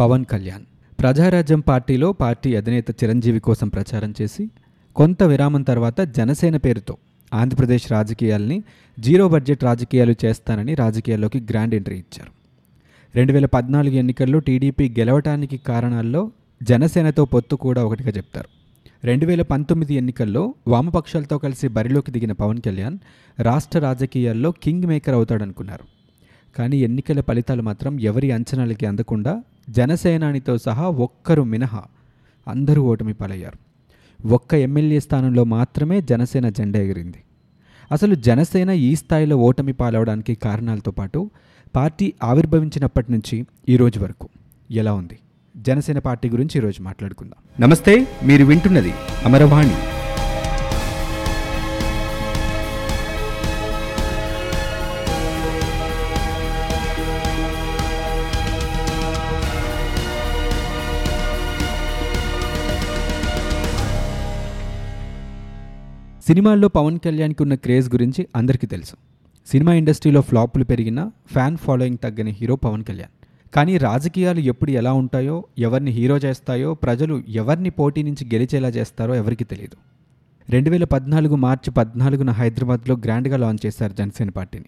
పవన్ కళ్యాణ్. ప్రజారాజ్యం పార్టీలో పార్టీ అధినేత చిరంజీవి కోసం ప్రచారం చేసి కొంత విరామం తర్వాత జనసేన పేరుతో ఆంధ్రప్రదేశ్ రాజకీయాల్ని జీరో బడ్జెట్ రాజకీయాలు చేస్తానని రాజకీయాల్లోకి గ్రాండ్ ఎంట్రీ ఇచ్చారు. రెండు వేల పద్నాలుగు ఎన్నికల్లో టీడీపీ గెలవటానికి కారణాల్లో జనసేనతో పొత్తు కూడా ఒకటిగా చెప్తారు. రెండు వేల పంతొమ్మిది ఎన్నికల్లో వామపక్షాలతో కలిసి బరిలోకి దిగిన పవన్ కళ్యాణ్ రాష్ట్ర రాజకీయాల్లో కింగ్ మేకర్ అవుతాడనుకున్నారు. కానీ ఎన్నికల ఫలితాలు మాత్రం ఎవరి అంచనాలకి అందకుండా జనసేనానితో సహా ఒక్కరు మినహా అందరూ ఓటమి పాలయ్యారు. ఒక్క ఎమ్మెల్యే స్థానంలో మాత్రమే జనసేన జెండా ఎగిరింది. అసలు జనసేన ఈ స్థాయిలో ఓటమి పాలవడానికి కారణాలతో పాటు పార్టీ ఆవిర్భవించినప్పటి నుంచి ఈ రోజు వరకు ఎలా ఉంది? జనసేన పార్టీ గురించి ఈరోజు మాట్లాడుకుందాం. నమస్తే మీరు వింటున్నది అమరవాణి. సినిమాల్లో పవన్ కళ్యాణ్కి ఉన్న క్రేజ్ గురించి అందరికీ తెలుసు. సినిమా ఇండస్ట్రీలో ఫ్లాపులు పెరిగినా ఫ్యాన్ ఫాలోయింగ్ తగ్గని హీరో పవన్ కళ్యాణ్. కానీ రాజకీయాలు ఎప్పుడు ఎలా ఉంటాయో ఎవరిని హీరో చేస్తాయో ప్రజలు ఎవరిని పోటీ నుంచి గెలిచేలా చేస్తారో ఎవరికి తెలియదు రెండు వేల పద్నాలుగు మార్చి పద్నాలుగున హైదరాబాద్లో గ్రాండ్గా లాంచ్ చేశారు జనసేన పార్టీని.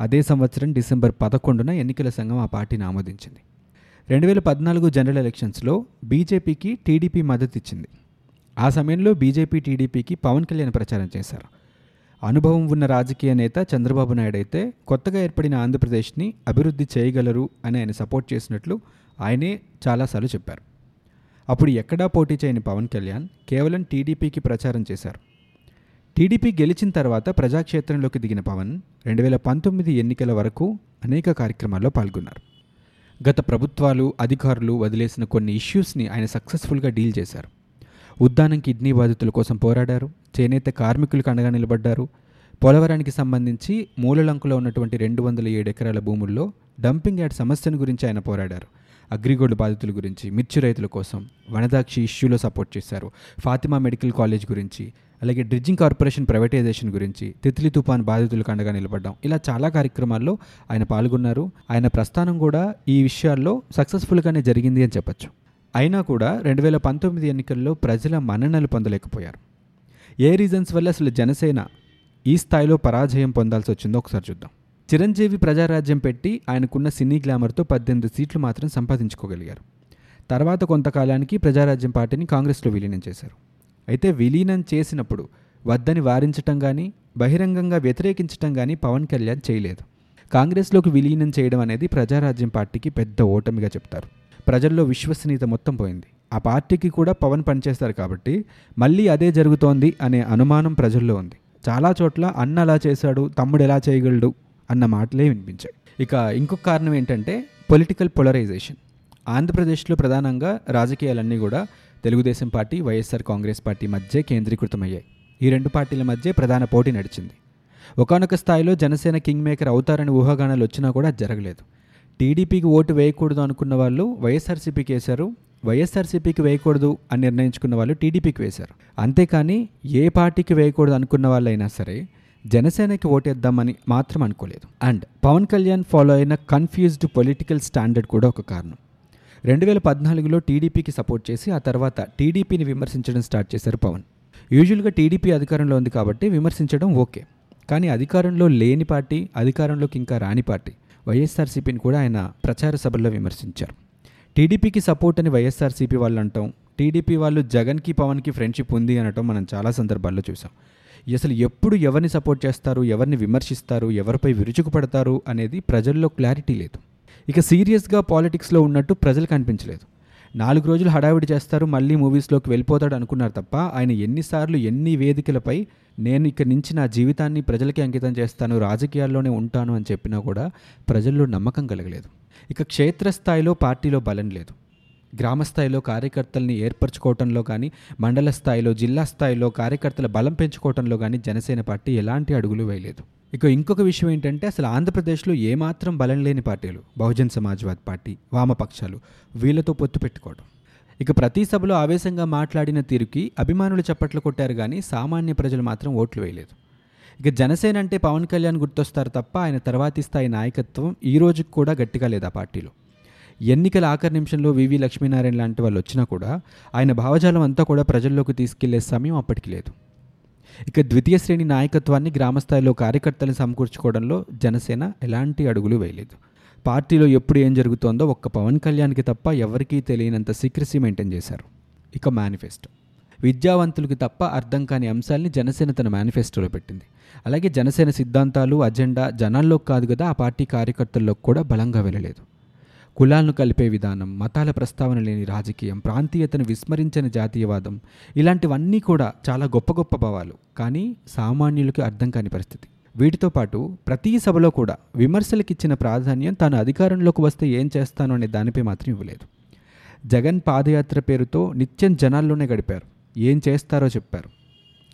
అదే సంవత్సరం డిసెంబర్ పదకొండున ఎన్నికల సంఘం ఆ పార్టీని ఆమోదించింది. రెండు వేల పద్నాలుగు జనరల్ ఎలక్షన్స్లో బీజేపీకి టీడీపీ మద్దతు ఇచ్చింది. ఆ సమయంలో బీజేపీ టీడీపీకి పవన్ కళ్యాణ్ ప్రచారం చేశారు. అనుభవం ఉన్న రాజకీయ నేత చంద్రబాబు నాయుడు అయితే కొత్తగా ఏర్పడిన ఆంధ్రప్రదేశ్ని అభివృద్ధి చేయగలరు అని ఆయన సపోర్ట్ చేసినట్లు ఆయనే చాలాసార్లు చెప్పారు. అప్పుడు ఎక్కడా పోటీ చేయని పవన్ కళ్యాణ్ కేవలం టీడీపీకి ప్రచారం చేశారు. టీడీపీ గెలిచిన తర్వాత ప్రజాక్షేత్రంలోకి దిగిన పవన్ రెండు వేల పంతొమ్మిది ఎన్నికల వరకు అనేక కార్యక్రమాల్లో పాల్గొన్నారు. గత ప్రభుత్వాలు అధికారులు వదిలేసిన కొన్ని ఇష్యూస్ని ఆయన సక్సెస్ఫుల్గా డీల్ చేశారు. ఉద్దానం కిడ్నీ బాధితుల కోసం పోరాడారు. చేనేత కార్మికులకు అండగా నిలబడ్డారు. పోలవరానికి సంబంధించి మూలలంకలో ఉన్నటువంటి రెండు వందల ఏడు ఎకరాల భూముల్లో డంపింగ్ యార్డ్ సమస్యను గురించి ఆయన పోరాడారు. అగ్రిగోల్డ్ బాధితుల గురించి మిర్చి రైతుల కోసం వనదాక్షి ఇష్యూలో సపోర్ట్ చేశారు. ఫాతిమా మెడికల్ కాలేజ్ గురించి అలాగే డ్రిడ్జింగ్ కార్పొరేషన్ ప్రైవేటైజేషన్ గురించి తిత్లీ తుఫాన్ బాధితులకు అండగా నిలబడ్డాం ఇలా చాలా కార్యక్రమాల్లో ఆయన పాల్గొన్నారు. ఆయన ప్రస్థానం కూడా ఈ విషయాల్లో సక్సెస్ఫుల్గానే జరిగింది అని చెప్పొచ్చు. అయినా కూడా రెండు వేల పంతొమ్మిది ఎన్నికల్లో ప్రజల మన్ననలు పొందలేకపోయారు. ఏ రీజన్స్ వల్ల అసలు జనసేన ఈ స్థాయిలో పరాజయం పొందాల్సి వచ్చిందో ఒకసారి చూద్దాం. చిరంజీవి ప్రజారాజ్యం పెట్టి ఆయనకున్న సినీ గ్లామర్తో పద్దెనిమిది సీట్లు మాత్రం సంపాదించుకోగలిగారు. తర్వాత కొంతకాలానికి ప్రజారాజ్యం పార్టీని కాంగ్రెస్లో విలీనం చేశారు. అయితే విలీనం చేసినప్పుడు వద్దని వారించటం కానీ బహిరంగంగా వ్యతిరేకించటం కానీ పవన్ కళ్యాణ్ చేయలేదు. కాంగ్రెస్లోకి విలీనం చేయడం అనేది ప్రజారాజ్యం పార్టీకి పెద్ద ఓటమిగా చెప్తారు. ప్రజల్లో విశ్వసనీయత మొత్తం పోయింది. ఆ పార్టీకి కూడా పవన్ పనిచేస్తారు కాబట్టి మళ్ళీ అదే జరుగుతోంది అనే అనుమానం ప్రజల్లో ఉంది. చాలా చోట్ల అన్న అలా చేశాడు తమ్ముడు ఎలా చేయగలడు అన్న మాటలే వినిపించాయి. ఇక ఇంకొక కారణం ఏంటంటే పొలిటికల్ పొలరైజేషన్. ఆంధ్రప్రదేశ్లో ప్రధానంగా రాజకీయాలన్నీ కూడా తెలుగుదేశం పార్టీ వైఎస్ఆర్ కాంగ్రెస్ పార్టీ మధ్య కేంద్రీకృతమయ్యాయి. ఈ రెండు పార్టీల మధ్య ప్రధాన పోటీ నడిచింది. ఒకనొక స్థాయిలో జనసేన కింగ్ మేకర్ అవుతారని ఊహాగానాలు వచ్చినా కూడా జరగలేదు. టీడీపీకి ఓటు వేయకూడదు అనుకున్న వాళ్ళు వైఎస్ఆర్సీపీకి వేశారు. వైఎస్ఆర్సీపీకి వేయకూడదు అని నిర్ణయించుకున్న వాళ్ళు టీడీపీకి వేశారు. అంతేకాని ఏ పార్టీకి వేయకూడదు అనుకున్న వాళ్ళైనా సరే జనసేనకి ఓటేద్దామని మాత్రం అనుకోలేదు. అండ్ పవన్ కళ్యాణ్ ఫాలో అయిన కన్ఫ్యూజ్డ్ పొలిటికల్ స్టాండర్డ్ కూడా ఒక కారణం. రెండు వేల పద్నాలుగులో టీడీపీకి సపోర్ట్ చేసి ఆ తర్వాత టీడీపీని విమర్శించడం స్టార్ట్ చేశారు పవన్. యూజువల్గా టీడీపీ అధికారంలో ఉంది కాబట్టి విమర్శించడం ఓకే. కానీ అధికారంలో లేని పార్టీ అధికారంలోకి ఇంకా రాని పార్టీ. వైఎస్ఆర్సీపీని కూడా ఆయన ప్రచార సభల్లో విమర్శించారు. టీడీపీకి సపోర్ట్ అని వైఎస్ఆర్సీపీ వాళ్ళు అంటాం టీడీపీ వాళ్ళు జగన్కి పవన్కి ఫ్రెండ్షిప్ ఉంది అనటం మనం చాలా సందర్భాల్లో చూసాం. అసలు ఎప్పుడు ఎవరిని సపోర్ట్ చేస్తారు ఎవరిని విమర్శిస్తారు ఎవరిపై విరుచుకుపడతారు అనేది ప్రజల్లో క్లారిటీ లేదు. ఇక సీరియస్గా పాలిటిక్స్లో ఉన్నట్టు ప్రజలకు అనిపించలేదు. నాలుగు రోజులు హడావిడి చేస్తారు మళ్ళీ మూవీస్లోకి వెళ్ళిపోతాడు అనుకున్నారు తప్ప ఆయన ఎన్నిసార్లు ఎన్ని వేదికలపై నేను ఇక్కడి నుంచి నా జీవితాన్ని ప్రజలకి అంకితం చేస్తాను రాజకీయాల్లోనే ఉంటాను అని చెప్పినా కూడా ప్రజల్లో నమ్మకం కలగలేదు. ఇక క్షేత్రస్థాయిలో పార్టీలో బలం లేదు. గ్రామ స్థాయిలో కార్యకర్తల్ని ఏర్పరచుకోవటంలో కానీ మండల స్థాయిలో జిల్లా స్థాయిలో కార్యకర్తల బలం పెంచుకోవటంలో కానీ జనసేన పార్టీ ఎలాంటి అడుగులు వేయలేదు. ఇక ఇంకొక విషయం ఏంటంటే అసలు ఆంధ్రప్రదేశ్లో ఏమాత్రం బలం లేని పార్టీలు బహుజన్ సమాజ్వాద్ పార్టీ వామపక్షాలు వీళ్ళతో పొత్తు పెట్టుకోవడం ఇక ప్రతి సభలో ఆవేశంగా మాట్లాడిన తీరుకి అభిమానులు చప్పట్లు కొట్టారు కానీ సామాన్య ప్రజలు మాత్రం ఓట్లు వేయలేదు. ఇక జనసేన అంటే పవన్ కళ్యాణ్ గుర్తొస్తారు తప్ప ఆయన తర్వాతి స్థాయి నాయకత్వం ఈ రోజుకి కూడా గట్టిగా లేదు ఆ పార్టీలో. ఎన్నికల ఆఖరి నిమిషంలో వివి లక్ష్మీనారాయణ లాంటి వాళ్ళు వచ్చినా కూడా ఆయన భావజాలం అంతా కూడా ప్రజల్లోకి తీసుకెళ్ళే సమయం అప్పటికి లేదు. ఇక ద్వితీయ శ్రేణి నాయకత్వాన్ని గ్రామస్థాయిలో కార్యకర్తలను సమకూర్చుకోవడంలో జనసేన ఎలాంటి అడుగులు వేయలేదు. పార్టీలో ఎప్పుడు ఏం జరుగుతోందో ఒక్క పవన్ కళ్యాణ్కి తప్ప ఎవరికీ తెలియనంత సీక్రసీ మెయింటైన్ చేశారు. ఇక మేనిఫెస్టో. విద్యావంతులకి తప్ప అర్థం కాని అంశాల్ని జనసేన తన మేనిఫెస్టోలో పెట్టింది. అలాగే జనసేన సిద్ధాంతాలు అజెండా జనాల్లోకి కాదు కదా ఆ పార్టీ కార్యకర్తల్లో కూడా బలంగా వెళ్ళలేదు. కులాలను కలిపే విధానం మతాల ప్రస్తావన లేని రాజకీయం ప్రాంతీయతను విస్మరించని జాతీయవాదం ఇలాంటివన్నీ కూడా చాలా గొప్ప గొప్ప భావాలు. కానీ సామాన్యులకి అర్థం కాని పరిస్థితి. వీటితో పాటు ప్రతి సభలో కూడా విమర్శలకు ఇచ్చిన ప్రాధాన్యం తాను అధికారంలోకి వస్తే ఏం చేస్తాను అనే దానిపై మాత్రం ఇవ్వలేదు. జగన్ పాదయాత్ర పేరుతో నిత్యం జనాల్లోనే గడిపారు. ఏం చేస్తారో చెప్పారు.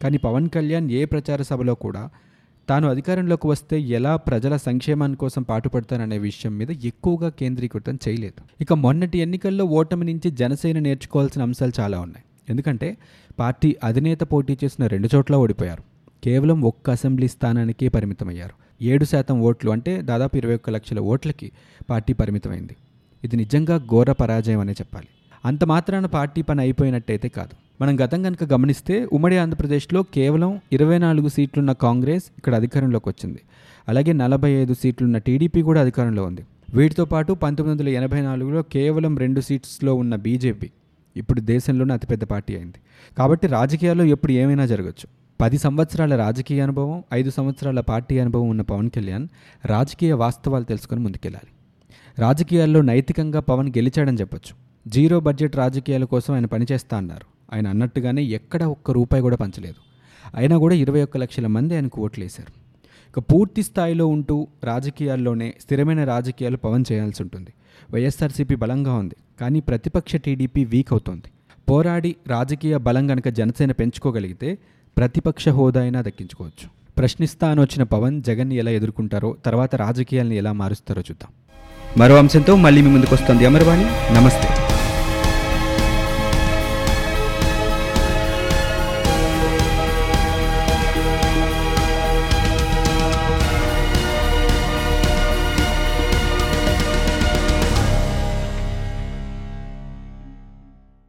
కానీ పవన్ కళ్యాణ్ ఏ ప్రచార సభలో కూడా తాను అధికారంలోకి వస్తే ఎలా ప్రజల సంక్షేమాని కోసం పాటుపడతాననే విషయం మీద ఎక్కువగా కేంద్రీకృతం చేయలేదు. ఇక మొన్నటి ఎన్నికల్లో ఓటమి నుంచి జనసేన నేర్చుకోవాల్సిన అంశాలు చాలా ఉన్నాయి. ఎందుకంటే పార్టీ అధినేత పోటీ చేసిన రెండు చోట్ల ఓడిపోయారు. కేవలం ఒక్క అసెంబ్లీ స్థానానికే పరిమితమయ్యారు. ఏడు శాతం ఓట్లు అంటే దాదాపు ఇరవై ఒక్క లక్షల ఓట్లకి పార్టీ పరిమితమైంది. ఇది నిజంగా ఘోర పరాజయం అనే చెప్పాలి. అంత మాత్రాన పార్టీ పని అయిపోయినట్టయితే కాదు. మనం గతం కనుక గమనిస్తే ఉమ్మడి ఆంధ్రప్రదేశ్లో కేవలం ఇరవై నాలుగు సీట్లున్న కాంగ్రెస్ ఇక్కడ అధికారంలోకి వచ్చింది. అలాగే నలభై ఐదు సీట్లున్న టీడీపీ కూడా అధికారంలో ఉంది. వీటితో పాటు పంతొమ్మిది వందల ఎనభై నాలుగులో కేవలం రెండు సీట్స్లో ఉన్న బీజేపీ ఇప్పుడు దేశంలోనే అతిపెద్ద పార్టీ అయింది. కాబట్టి రాజకీయాల్లో ఎప్పుడు ఏమైనా జరగచ్చు. పది సంవత్సరాల రాజకీయ అనుభవం ఐదు సంవత్సరాల పార్టీ అనుభవం ఉన్న పవన్ కళ్యాణ్ రాజకీయ వాస్తవాలు తెలుసుకొని ముందుకెళ్ళాలి. రాజకీయాల్లో నైతికంగా పవన్ గెలిచాడని చెప్పొచ్చు. జీరో బడ్జెట్ రాజకీయాల కోసం ఆయన పనిచేస్తా అన్నారు. ఆయన అన్నట్టుగానే ఎక్కడ ఒక్క రూపాయి కూడా పంచలేదు. అయినా కూడా ఇరవై ఒక్క లక్షల మంది ఆయనకు ఓట్లేశారు. ఇక పూర్తి స్థాయిలో ఉంటూ రాజకీయాల్లోనే స్థిరమైన రాజకీయాలు పవన్ చేయాల్సి ఉంటుంది. వైఎస్ఆర్సీపీ బలంగా ఉంది. కానీ ప్రతిపక్ష టీడీపీ వీక్ అవుతోంది. పోరాడి రాజకీయ బలం కనుక జనసేన పెంచుకోగలిగితే ప్రతిపక్ష హోదా అయినా దక్కించుకోవచ్చు. ప్రశ్నిస్తా అని వచ్చిన పవన్ జగన్ని ఎలా ఎదుర్కొంటారో తర్వాత రాజకీయాల్ని ఎలా మారుస్తారో చూద్దాం. మరో అంశంతో మళ్ళీ మీ ముందుకు వస్తుంది అమర్వాణి. నమస్తే.